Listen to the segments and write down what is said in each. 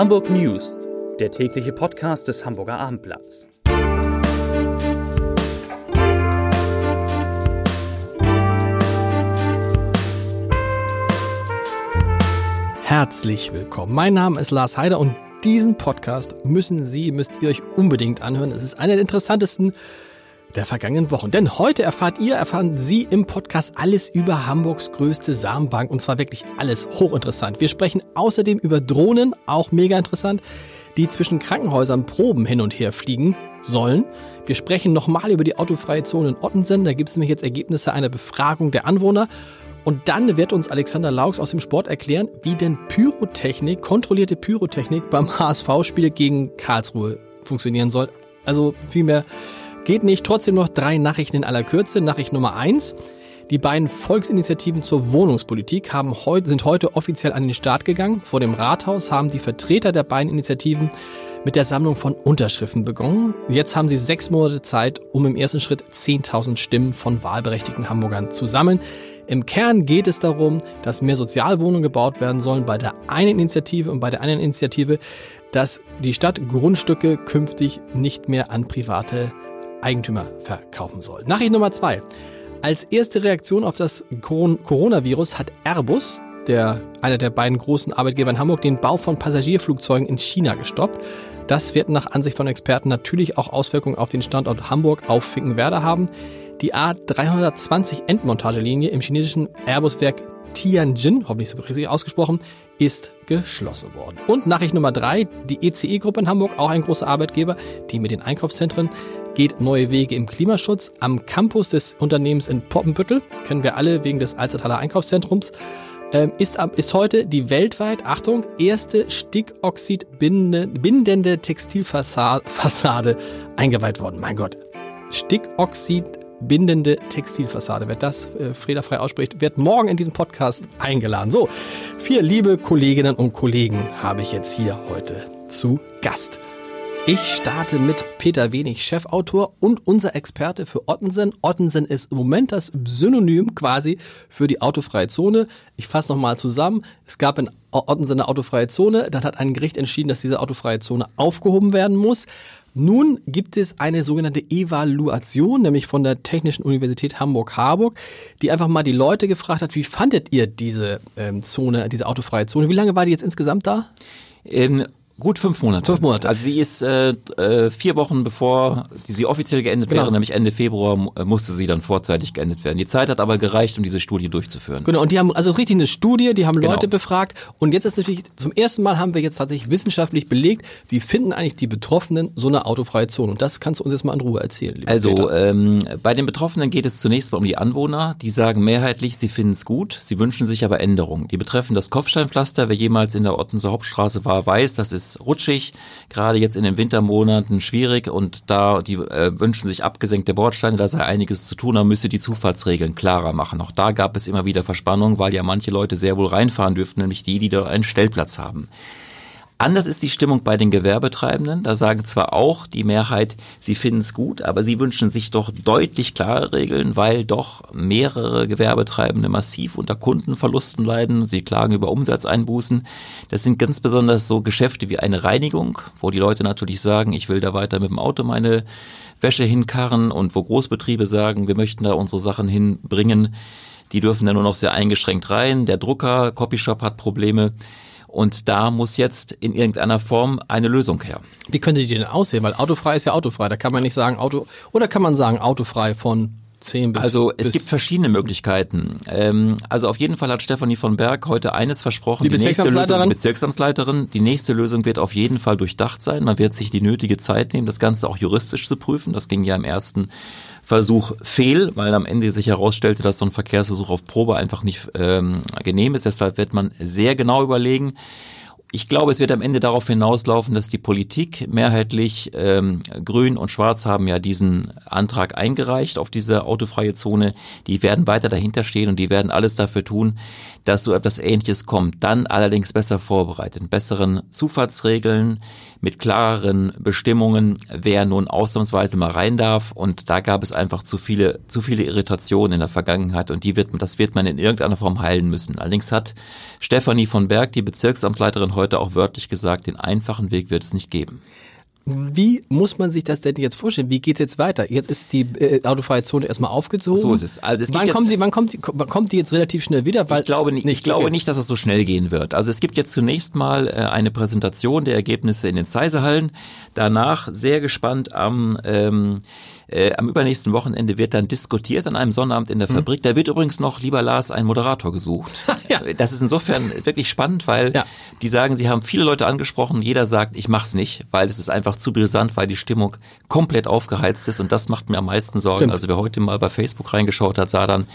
Hamburg News, der tägliche Podcast des Hamburger Abendblatts. Herzlich willkommen. Mein Name ist Lars Heider und diesen Podcast müssen Sie, müsst ihr euch unbedingt anhören. Es ist einer der interessantesten der vergangenen Wochen. Denn heute erfahrt ihr, erfahren Sie im Podcast alles über Hamburgs größte Samenbank und zwar wirklich alles hochinteressant. Wir sprechen außerdem über Drohnen, auch mega interessant, die zwischen Krankenhäusern Proben hin und her fliegen sollen. Wir sprechen nochmal über die autofreie Zone in Ottensen. Da gibt es nämlich jetzt Ergebnisse einer Befragung der Anwohner. Und dann wird uns Alexander Laux aus dem Sport erklären, wie denn Pyrotechnik, kontrollierte Pyrotechnik beim HSV-Spiel gegen Karlsruhe funktionieren soll. Also vielmehr Geht nicht, trotzdem noch drei Nachrichten in aller Kürze. Nachricht Nummer eins. Die beiden Volksinitiativen zur Wohnungspolitik haben heute, sind heute offiziell an den Start gegangen. Vor dem Rathaus haben die Vertreter der beiden Initiativen mit der Sammlung von Unterschriften begonnen. Jetzt haben sie sechs Monate Zeit, um im ersten Schritt 10.000 Stimmen von wahlberechtigten Hamburgern zu sammeln. Im Kern geht es darum, dass mehr Sozialwohnungen gebaut werden sollen bei der einen Initiative und bei der anderen Initiative, dass die Stadt Grundstücke künftig nicht mehr an private Eigentümer verkaufen soll. Nachricht Nummer zwei. Als erste Reaktion auf das Coronavirus hat Airbus, der, einer der beiden großen Arbeitgeber in Hamburg, den Bau von Passagierflugzeugen in China gestoppt. Das wird nach Ansicht von Experten natürlich auch Auswirkungen auf den Standort Hamburg auf Finkenwerder haben. Die A320 Endmontagelinie im chinesischen Airbus-Werk Tianjin, hoffentlich so richtig ausgesprochen, ist geschlossen worden. Und Nachricht Nummer drei, die ECE-Gruppe in Hamburg, auch ein großer Arbeitgeber, die mit den Einkaufszentren geht neue Wege im Klimaschutz. Am Campus des Unternehmens in Poppenbüttel, kennen wir alle wegen des Alzertaler Einkaufszentrums, ähm, ist, ist heute die weltweit, Achtung, erste Stickoxid-bindende Textilfassade eingeweiht worden. Mein Gott. Stickoxid bindende Textilfassade. Wer das äh, fehlerfrei ausspricht, wird morgen in diesem Podcast eingeladen. So, vier liebe Kolleginnen und Kollegen habe ich jetzt hier heute zu Gast. Ich starte mit Peter Wenig, Chefautor und unser Experte für Ottensen. Ottensen ist im Moment das Synonym quasi für die autofreie Zone. Ich fasse nochmal zusammen. Es gab in Ottensen eine autofreie Zone. Dann hat ein Gericht entschieden, dass diese autofreie Zone aufgehoben werden muss. Nun gibt es eine sogenannte Evaluation, nämlich von der Technischen Universität Hamburg-Harburg, die einfach mal die Leute gefragt hat, wie fandet ihr diese ähm, Zone, diese autofreie Zone? Wie lange war die jetzt insgesamt da? In Gut fünf Monate. Fünf Monate. Also sie ist äh, äh, vier Wochen bevor die sie offiziell geendet genau. wäre, nämlich Ende Februar, äh, musste sie dann vorzeitig geendet werden. Die Zeit hat aber gereicht, um diese Studie durchzuführen. Genau, und die haben also richtig eine Studie, die haben genau. Leute befragt und jetzt ist natürlich, zum ersten Mal haben wir jetzt tatsächlich wissenschaftlich belegt, wie finden eigentlich die Betroffenen so eine autofreie Zone. Und das kannst du uns jetzt mal in Ruhe erzählen. Also ähm, bei den Betroffenen geht es zunächst mal um die Anwohner, die sagen mehrheitlich, sie finden es gut, sie wünschen sich aber Änderungen. Die betreffen das Kopfsteinpflaster, wer jemals in der Ottenser Hauptstraße war, weiß, das ist rutschig, gerade jetzt in den Wintermonaten schwierig und da die äh, wünschen sich abgesenkte Bordsteine, da sei einiges zu tun, man müsse die Zufahrtsregeln klarer machen. Auch da gab es immer wieder Verspannungen, weil ja manche Leute sehr wohl reinfahren dürften, nämlich die, die dort einen Stellplatz haben. Anders ist die Stimmung bei den Gewerbetreibenden. Da sagen zwar auch die Mehrheit, sie finden es gut, aber sie wünschen sich doch deutlich klare Regeln, weil doch mehrere Gewerbetreibende massiv unter Kundenverlusten leiden. Sie klagen über Umsatzeinbußen. Das sind ganz besonders so Geschäfte wie eine Reinigung, wo die Leute natürlich sagen, ich will da weiter mit dem Auto meine Wäsche hinkarren und wo Großbetriebe sagen, wir möchten da unsere Sachen hinbringen. Die dürfen da nur noch sehr eingeschränkt rein. Der Drucker, Copyshop hat Probleme. Und da muss jetzt in irgendeiner Form eine Lösung her. Wie könnte die denn aussehen? Weil autofrei ist ja autofrei. Da kann man nicht sagen Auto, oder kann man sagen autofrei von 10 bis Also es gibt verschiedene Möglichkeiten. Ähm, also auf jeden Fall hat Stefanie von Berg heute eines versprochen. Die, die Bezirksamtsleiterin? Lösung, die Bezirksamtsleiterin. Die nächste Lösung wird auf jeden Fall durchdacht sein. Man wird sich die nötige Zeit nehmen, das Ganze auch juristisch zu prüfen. Das ging ja im ersten Versuch fehl, weil am Ende sich herausstellte, dass so ein Verkehrsversuch auf Probe einfach nicht ähm, genehm ist. Deshalb wird man sehr genau überlegen, ich glaube, es wird am Ende darauf hinauslaufen, dass die Politik mehrheitlich ähm, Grün und Schwarz haben ja diesen Antrag eingereicht auf diese autofreie Zone. Die werden weiter dahinter stehen und die werden alles dafür tun, dass so etwas Ähnliches kommt. Dann allerdings besser vorbereitet, besseren Zufahrtsregeln, mit klareren Bestimmungen, wer nun ausnahmsweise mal rein darf. Und da gab es einfach zu viele, zu viele Irritationen in der Vergangenheit und die wird, das wird man in irgendeiner Form heilen müssen. Allerdings hat Stefanie von Berg, die Bezirksamtleiterin, heute auch wörtlich gesagt, den einfachen Weg wird es nicht geben. Wie muss man sich das denn jetzt vorstellen? Wie geht's jetzt weiter? Jetzt ist die äh, autofreie Zone erstmal aufgezogen. So ist es. Also es wann, jetzt- die, wann, kommt die, wann kommt die jetzt relativ schnell wieder? Weil, ich glaube nicht, ich glaube nicht, dass es so schnell gehen wird. Also es gibt jetzt zunächst mal äh, eine Präsentation der Ergebnisse in den Zeisehallen. Danach sehr gespannt am ähm, äh, am übernächsten Wochenende wird dann diskutiert an einem Sonnabend in der Fabrik. Da wird übrigens noch, lieber Lars, ein Moderator gesucht. Ja. Das ist insofern wirklich spannend, weil Ja. die sagen, sie haben viele Leute angesprochen. Jeder sagt, ich mach's nicht, weil es ist einfach zu brisant, weil die Stimmung komplett aufgeheizt ist und das macht mir am meisten Sorgen. Stimmt. Also wer heute mal bei Facebook reingeschaut hat, sah dann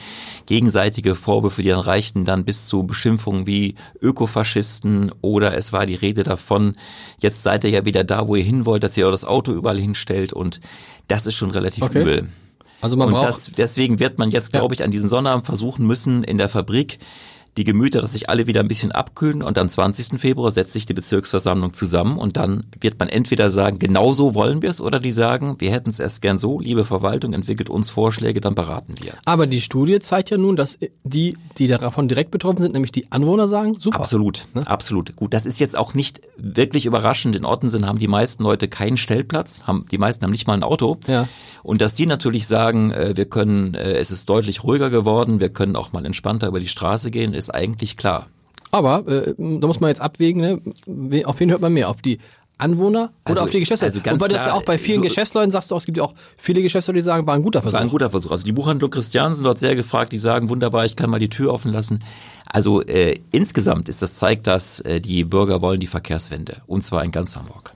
gegenseitige Vorwürfe, die dann reichten dann bis zu Beschimpfungen wie Ökofaschisten oder es war die Rede davon, jetzt seid ihr ja wieder da, wo ihr hin wollt, dass ihr das Auto überall hinstellt und das ist schon relativ Okay. übel. Also man Und braucht das, deswegen wird man jetzt, glaube ich, an diesen Sonnabend versuchen müssen, in der Fabrik die Gemüter, dass sich alle wieder ein bisschen abkühlen und am 20. Februar setzt sich die Bezirksversammlung zusammen und dann wird man entweder sagen, genau so wollen wir es oder die sagen, wir hätten es erst gern so, liebe Verwaltung, entwickelt uns Vorschläge, dann beraten wir. Aber die Studie zeigt ja nun, dass die, die davon direkt betroffen sind, nämlich die Anwohner sagen, super. Absolut, absolut. Gut, das ist jetzt auch nicht wirklich überraschend. In Ottensen haben die meisten Leute keinen Stellplatz, haben die meisten haben nicht mal ein Auto. Ja. Und dass die natürlich sagen, äh, wir können, äh, es ist deutlich ruhiger geworden, wir können auch mal entspannter über die Straße gehen, ist eigentlich klar. Aber äh, da muss man jetzt abwägen, ne? Auf wen hört man mehr? Auf die Anwohner oder Also- auf die Geschäftsleute? also ganz Wobei das ja auch bei vielen so- Geschäftsleuten sagst du auch, es gibt ja auch viele Geschäftsleute, die sagen, war ein guter Versuch. War ein guter Versuch. Also die Buchhandlung Christian sind dort sehr gefragt, die sagen, wunderbar, ich kann mal die Tür offen lassen. Also äh, insgesamt ist das zeigt das, äh, die Bürger wollen die Verkehrswende. Und zwar in ganz Hamburg.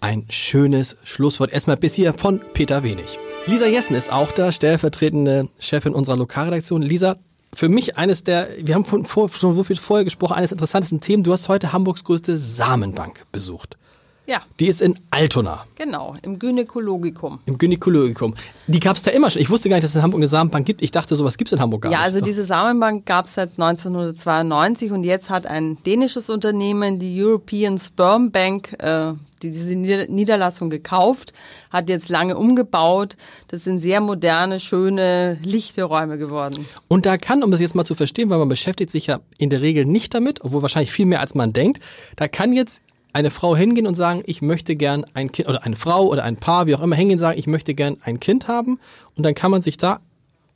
Ein schönes Schlusswort. Erstmal bis hier von Peter Wenig. Lisa Jessen ist auch da, stellvertretende Chefin unserer Lokalredaktion. Lisa, für mich eines der, wir haben von, vor, schon so viel vorher gesprochen, eines interessantesten Themen. Du hast heute Hamburgs größte Samenbank besucht. Ja, Die ist in Altona. genau, im Gynäkologikum. Im Gynäkologikum. Die gab es da immer schon. Ich wusste gar nicht, dass es in Hamburg eine Samenbank gibt. Ich dachte, sowas gibt es in Hamburg gar Ja, nicht. also diese Samenbank gab es seit 1992 und jetzt hat ein dänisches Unternehmen, die European Sperm Bank, äh, die diese Nieder Niederlassung gekauft, hat jetzt lange umgebaut. Das sind sehr moderne, schöne, lichte Räume geworden. Und da kann, um das jetzt mal zu verstehen, weil man beschäftigt sich ja in der Regel nicht damit, obwohl wahrscheinlich viel mehr als man denkt, da kann jetzt eine Frau hingehen und sagen, ich möchte gern ein Kind, oder eine Frau oder ein Paar, wie auch immer, hingehen und sagen, ich möchte gern ein Kind haben. Und dann kann man sich da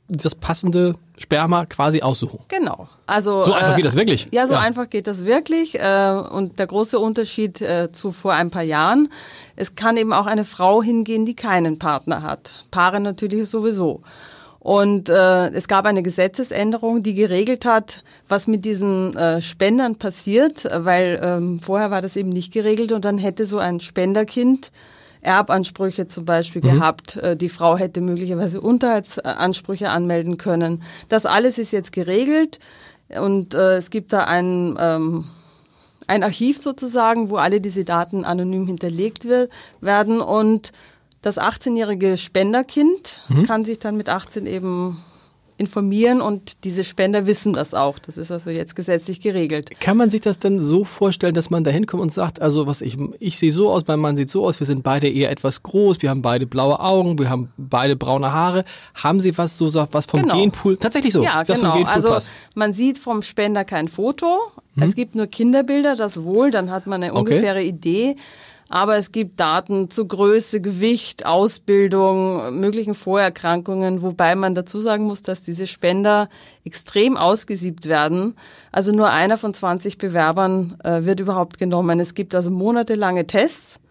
das passende Sperma quasi aussuchen. Genau. Also So einfach geht das wirklich? Ja, so Ja. einfach geht das wirklich. Äh, und der große Unterschied äh, zu vor ein paar Jahren: Es kann eben auch eine Frau hingehen, die keinen Partner hat. Paare natürlich sowieso. Und äh, es gab eine Gesetzesänderung, die geregelt hat, was mit diesen äh, Spendern passiert, weil ähm, vorher war das eben nicht geregelt und dann hätte so ein Spenderkind Erbansprüche zum Beispiel gehabt. Äh, Die Frau hätte möglicherweise Unterhaltsansprüche anmelden können. Das alles ist jetzt geregelt und äh, es gibt da ein, ähm, ein Archiv sozusagen, wo alle diese Daten anonym hinterlegt wir- werden und das 18-jährige Spenderkind kann sich dann mit 18 eben informieren und diese Spender wissen das auch. Das ist also jetzt gesetzlich geregelt. Kann man sich das denn so vorstellen, dass man da hinkommt und sagt, also was ich, ich sehe so aus, mein Mann sieht so aus, wir sind beide eher etwas groß, wir haben beide blaue Augen, wir haben beide braune Haare. Haben Sie was so was vom Genau. Genpool? Tatsächlich so. Ja, genau. Also passt. man sieht vom Spender kein Foto. Es gibt nur Kinderbilder, das wohl, dann hat man eine Okay. ungefähre Idee. Aber es gibt Daten zu Größe, Gewicht, Ausbildung, möglichen Vorerkrankungen, wobei man dazu sagen muss, dass diese Spender extrem ausgesiebt werden. Also nur einer von 20 Bewerbern äh, wird überhaupt genommen. Es gibt also monatelange Tests.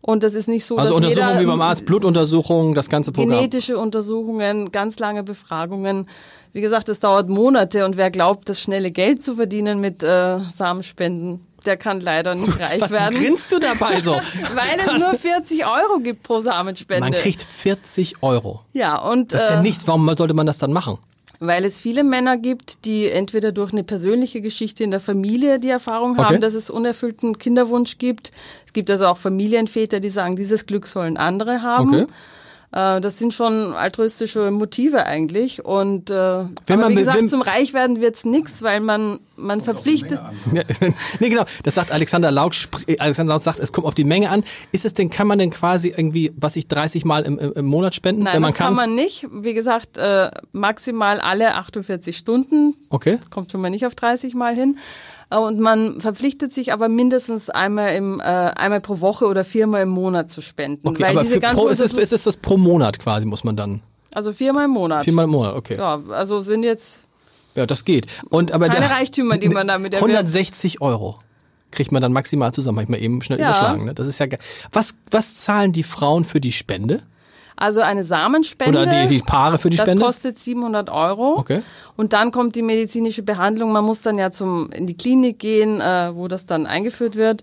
Und das ist nicht so, Also dass Untersuchungen jeder wie beim Arzt, Blutuntersuchungen, das ganze Programm. genetische Untersuchungen, ganz lange Befragungen. Wie gesagt, das dauert Monate und wer glaubt, das schnelle Geld zu verdienen mit äh, Samenspenden, der kann leider nicht reich Was werden. grinst du dabei so? Weil es nur 40 Euro gibt pro Samenspende. Man kriegt 40 Euro. ja, und Das ist ja äh, nichts. Warum sollte man das dann machen? weil es viele Männer gibt, die entweder durch eine persönliche Geschichte in der Familie die Erfahrung Okay. haben, dass es unerfüllten Kinderwunsch gibt. Es gibt also auch Familienväter, die sagen, dieses Glück sollen andere haben. Okay. Äh, Das sind schon altruistische Motive eigentlich. Und äh, Wenn man wie gesagt, wenn- zum Reichwerden wird's nix, weil man man verpflichtet. nee, genau. Das sagt Alexander Lauk. spr- Alexander Lauk sagt, es kommt auf die Menge an. Ist es denn, kann man denn quasi irgendwie, was ich 30 Mal im, im, Monat spenden, Nein, wenn man das kann man nicht. Wie gesagt, äh, maximal alle 48 Stunden. Okay. Kommt schon mal nicht auf 30 Mal hin. Äh, Und man verpflichtet sich aber mindestens einmal im äh, einmal pro Woche oder viermal im Monat zu spenden. Okay, weil aber diese ganzen pro, ist, es, ist es das pro Monat quasi, muss man dann? also viermal im Monat. Viermal im Monat, okay. Ja, also sind jetzt das geht. Und, aber keine der- Reichtümer, die man damit erwirbt. 160 Euro kriegt man dann maximal zusammen. Hab ich mal eben schnell Ja. überschlagen. Ne? Das ist ja geil. Was, was zahlen die Frauen für die Spende? Also eine Samenspende. Oder die, die Paare für die das Spende? kostet 700 Euro. Okay. Und dann kommt die medizinische Behandlung. Man muss dann ja zum in die Klinik gehen, äh, wo das dann eingeführt wird.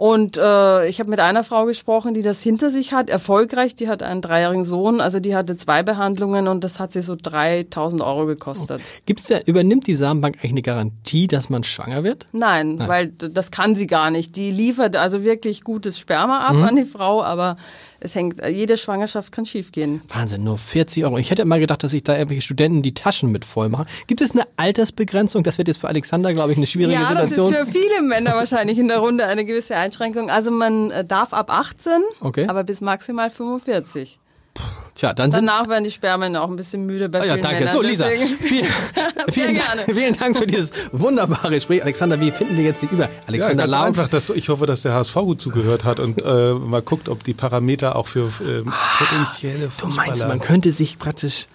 Und äh, ich habe mit einer Frau gesprochen, die das hinter sich hat, erfolgreich. Die hat einen dreijährigen Sohn, also die hatte zwei Behandlungen und das hat sie so 3000 Euro gekostet. Gibt's ja, übernimmt die Samenbank eigentlich eine Garantie, dass man schwanger wird? Nein, weil d- das kann sie gar nicht. Die liefert also wirklich gutes Sperma ab Mhm. an die Frau, aber es hängt, jede Schwangerschaft kann schiefgehen. Wahnsinn, nur 40 Euro. Ich hätte mal gedacht, dass sich da irgendwelche Studenten die Taschen mit voll machen. Gibt es eine Altersbegrenzung? Das wird jetzt für Alexander, glaube ich, eine schwierige Ja, das ist Situation. für viele Männer wahrscheinlich in der Runde eine gewisse Einschränkung. Also man äh, darf ab 18, Okay. aber bis maximal 45. Tja, dann sind Danach werden die Spermien auch ein bisschen müde bei Ah ja, vielen danke. Männern. So, Lisa, deswegen- vielen, vielen, gerne. vielen Dank für dieses wunderbare Gespräch. Alexander, wie finden wir jetzt den Über? Ja, Alexander ganz Lauf. einfach. Dass, ich hoffe, dass der HSV gut zugehört hat und äh, mal guckt, ob die Parameter auch für ähm, potenzielle Du Fußballer meinst, man könnte sich praktisch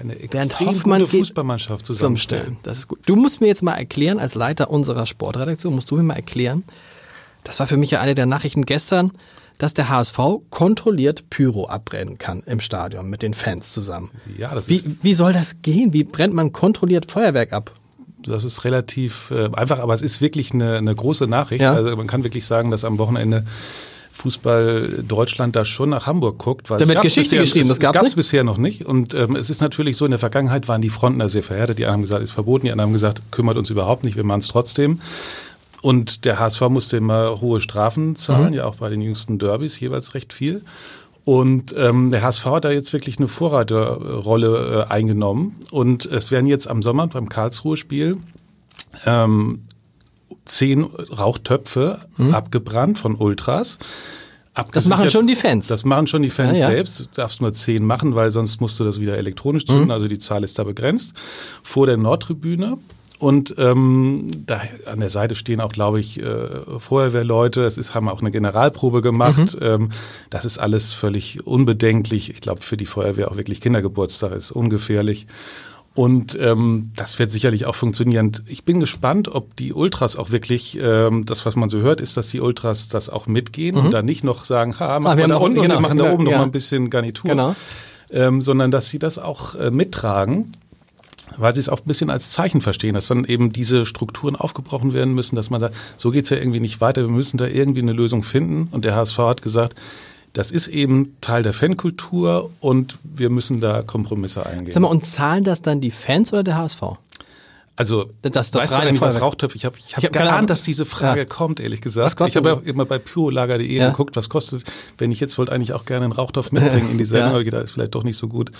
eine Bernd extrem Hoffmann gute Fußballmannschaft zusammenstellen. zusammenstellen. Das ist gut. Du musst mir jetzt mal erklären, als Leiter unserer Sportredaktion, musst du mir mal erklären, das war für mich ja eine der Nachrichten gestern, dass der HSV kontrolliert Pyro abbrennen kann im Stadion mit den Fans zusammen. Ja, das Wie, ist, wie soll das gehen? Wie brennt man kontrolliert Feuerwerk ab? das ist relativ äh, einfach, aber es ist wirklich eine, eine große Nachricht. Ja. Also man kann wirklich sagen, dass am Wochenende Fußball Deutschland da schon nach Hamburg guckt. Weil Da es wird Geschichte bisher, geschrieben, das es, gab's es bisher noch nicht. Und ähm, es ist natürlich so, in der Vergangenheit waren die Fronten da sehr verhärtet. Die einen haben gesagt, ist verboten, die anderen haben gesagt, kümmert uns überhaupt nicht, wir machen es trotzdem. Und der HSV musste immer hohe Strafen zahlen, Mhm. ja auch bei den jüngsten Derbys jeweils recht viel. Und ähm, der HSV hat da jetzt wirklich eine Vorreiterrolle äh, eingenommen. Und es werden jetzt am Sommer beim Karlsruhe-Spiel ähm, zehn Rauchtöpfe abgebrannt von Ultras. Mhm. Das machen schon die Fans. Das machen schon die Fans Ja, ja. selbst. Du darfst nur zehn machen, weil sonst musst du das wieder elektronisch zünden. Also die Zahl ist da begrenzt. Vor der Nordtribüne. Und ähm, da an der Seite stehen auch, glaube ich, äh, Feuerwehrleute. Es ist, haben auch eine Generalprobe gemacht. Ähm, das ist alles völlig unbedenklich. Ich glaube, für die Feuerwehr auch wirklich Kindergeburtstag ist ungefährlich. Und ähm, das wird sicherlich auch funktionieren. Ich bin gespannt, ob die Ultras auch wirklich, ähm, das, was man so hört, ist, dass die Ultras das auch mitgehen und dann nicht noch sagen, ha, machen Mhm. Ah, wir da unten genau, wir machen da genau, oben noch ja. mal ein bisschen Garnitur. Genau. Ähm, sondern dass sie das auch äh, mittragen weil sie es auch ein bisschen als Zeichen verstehen, dass dann eben diese Strukturen aufgebrochen werden müssen, dass man sagt, so geht's ja irgendwie nicht weiter, wir müssen da irgendwie eine Lösung finden. Und der HSV hat gesagt, das ist eben Teil der Fankultur und wir müssen da Kompromisse eingehen. Sag mal, und zahlen das dann die Fans oder der HSV? Also, Das- das weißt du eigentlich, was. Rauchtöpfe? Ich habe ich hab Ich hab geahnt, dass diese Frage Ja. kommt, ehrlich gesagt. Was kostet ich habe auch immer bei pyrolager.de Ja. geguckt, was kostet, wenn ich jetzt wollte eigentlich auch gerne einen Rauchtopf mitbringen in die Sendung, Ja. aber gedacht, ist vielleicht doch nicht so gut.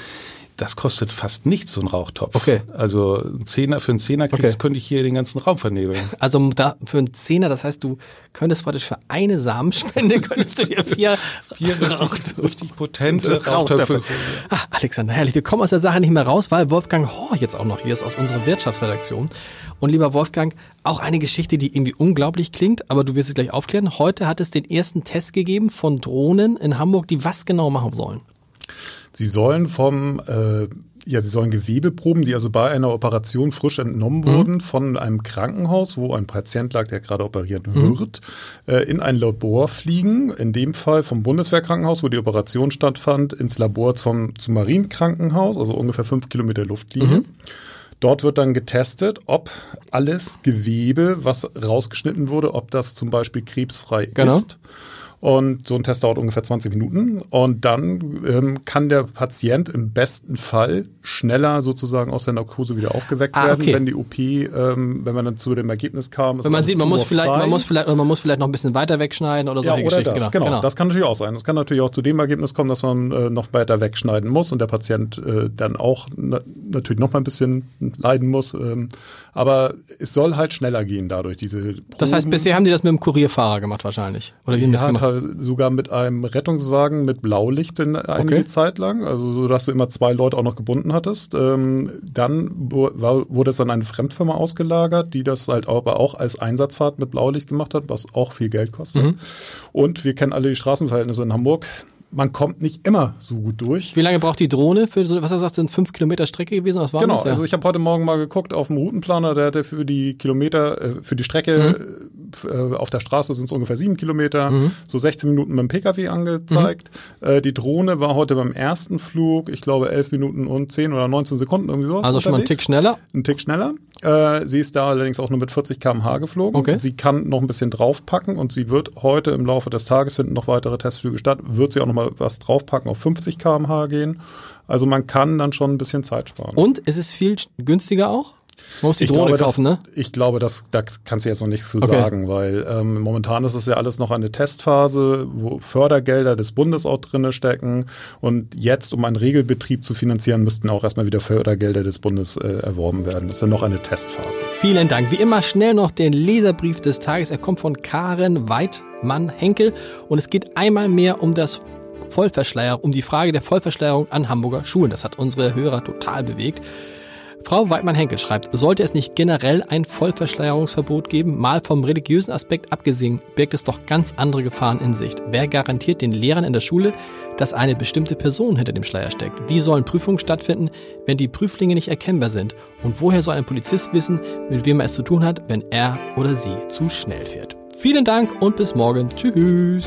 Das kostet fast nichts, so ein Rauchtopf. Okay. Also ein Zehner, für einen Zehner kriegst, Okay. könnte ich hier den ganzen Raum vernebeln. Also da für einen Zehner, das heißt, du könntest praktisch für eine Samenspende könntest du dir vier, Vier richtig, richtig potente Rauchtöpfe. Ah, Alexander, herrlich. Wir kommen aus der Sache nicht mehr raus, weil Wolfgang Horch jetzt auch noch hier ist aus unserer Wirtschaftsredaktion. Und lieber Wolfgang, auch eine Geschichte, die irgendwie unglaublich klingt, aber du wirst sie gleich aufklären. Heute hat es den ersten Test gegeben von Drohnen in Hamburg, die was genau machen sollen. Sie sollen vom, äh, ja, sie sollen Gewebeproben, die also bei einer Operation frisch entnommen wurden, von einem Krankenhaus, wo ein Patient lag, der gerade operiert wird, äh, in ein Labor fliegen. In dem Fall vom Bundeswehrkrankenhaus, wo die Operation stattfand, ins Labor zum, zum Marienkrankenhaus, also ungefähr fünf Kilometer Luftlinie. Dort wird dann getestet, ob alles Gewebe, was rausgeschnitten wurde, ob das zum Beispiel krebsfrei Genau. ist. Und so ein Test dauert ungefähr 20 Minuten. Und dann ähm, kann der Patient im besten Fall schneller sozusagen aus der Narkose wieder aufgeweckt Ah, werden, okay. wenn die OP, ähm, wenn man dann zu dem Ergebnis kam. ist Wenn man sieht, man muss vielleicht, man muss vielleicht, man muss vielleicht noch ein bisschen weiter wegschneiden oder ja, solche oder das, genau, Das kann natürlich auch sein. Es kann natürlich auch zu dem Ergebnis kommen, dass man äh, noch weiter wegschneiden muss und der Patient äh, dann auch na natürlich noch mal ein bisschen leiden muss. Ähm, Aber es soll halt schneller gehen dadurch, diese Proben. Das heißt, bisher haben die das mit dem Kurierfahrer gemacht wahrscheinlich. Oder wie haben die das Ja, gemacht? halt sogar mit einem Rettungswagen mit Blaulicht in einige Okay. Zeit lang, also so, dass du immer zwei Leute auch noch gebunden hattest. Ähm, dann wurde es an eine Fremdfirma ausgelagert, die das halt aber auch als Einsatzfahrt mit Blaulicht gemacht hat, was auch viel Geld kostet. Mhm. Und wir kennen alle die Straßenverhältnisse in Hamburg. Man kommt nicht immer so gut durch. Wie lange braucht die Drohne für so, was er sagt, sind fünf Kilometer Strecke gewesen? Was war Genau, das? Ja. also ich habe heute Morgen mal geguckt auf dem Routenplaner, der hatte für die Kilometer, äh, für die Strecke Mhm. Äh, auf der Straße sind es ungefähr sieben Kilometer, so 16 Minuten dem Pkw angezeigt. Mhm. Äh, die Drohne war heute beim ersten Flug, ich glaube 11 Minuten und 10 oder 19 Sekunden irgendwie sowas. also schon mal einen unterwegs. Tick schneller. Ein Tick schneller. Äh, sie ist da allerdings auch nur mit 40 km/h geflogen. Okay. Sie kann noch ein bisschen draufpacken und sie wird heute im Laufe des Tages finden noch weitere Testflüge statt. Wird sie auch noch mal was draufpacken, auf 50 km/h gehen. Also man kann dann schon ein bisschen Zeit sparen. Und es ist viel günstiger auch? Man muss die ich Drohne glaube, kaufen, das, ne? Ich glaube, das, da kannst du jetzt noch nichts zu Okay. sagen, weil ähm, momentan ist es ja alles noch eine Testphase, wo Fördergelder des Bundes auch drinne stecken. Und jetzt, um einen Regelbetrieb zu finanzieren, müssten auch erstmal wieder Fördergelder des Bundes äh, erworben werden. Das ist ja noch eine Testphase. Vielen Dank. Wie immer schnell noch den Leserbrief des Tages. Er kommt von Karen Weidmann-Henkel und es geht einmal mehr um das Vollverschleierung, um die Frage der Vollverschleierung an Hamburger Schulen. Das hat unsere Hörer total bewegt. Frau Weidmann-Henkel schreibt, sollte es nicht generell ein Vollverschleierungsverbot geben? Mal vom religiösen Aspekt abgesehen, birgt es doch ganz andere Gefahren in Sicht. Wer garantiert den Lehrern in der Schule, dass eine bestimmte Person hinter dem Schleier steckt? Wie sollen Prüfungen stattfinden, wenn die Prüflinge nicht erkennbar sind? Und woher soll ein Polizist wissen, mit wem er es zu tun hat, wenn er oder sie zu schnell fährt? Vielen Dank und bis morgen. Tschüss.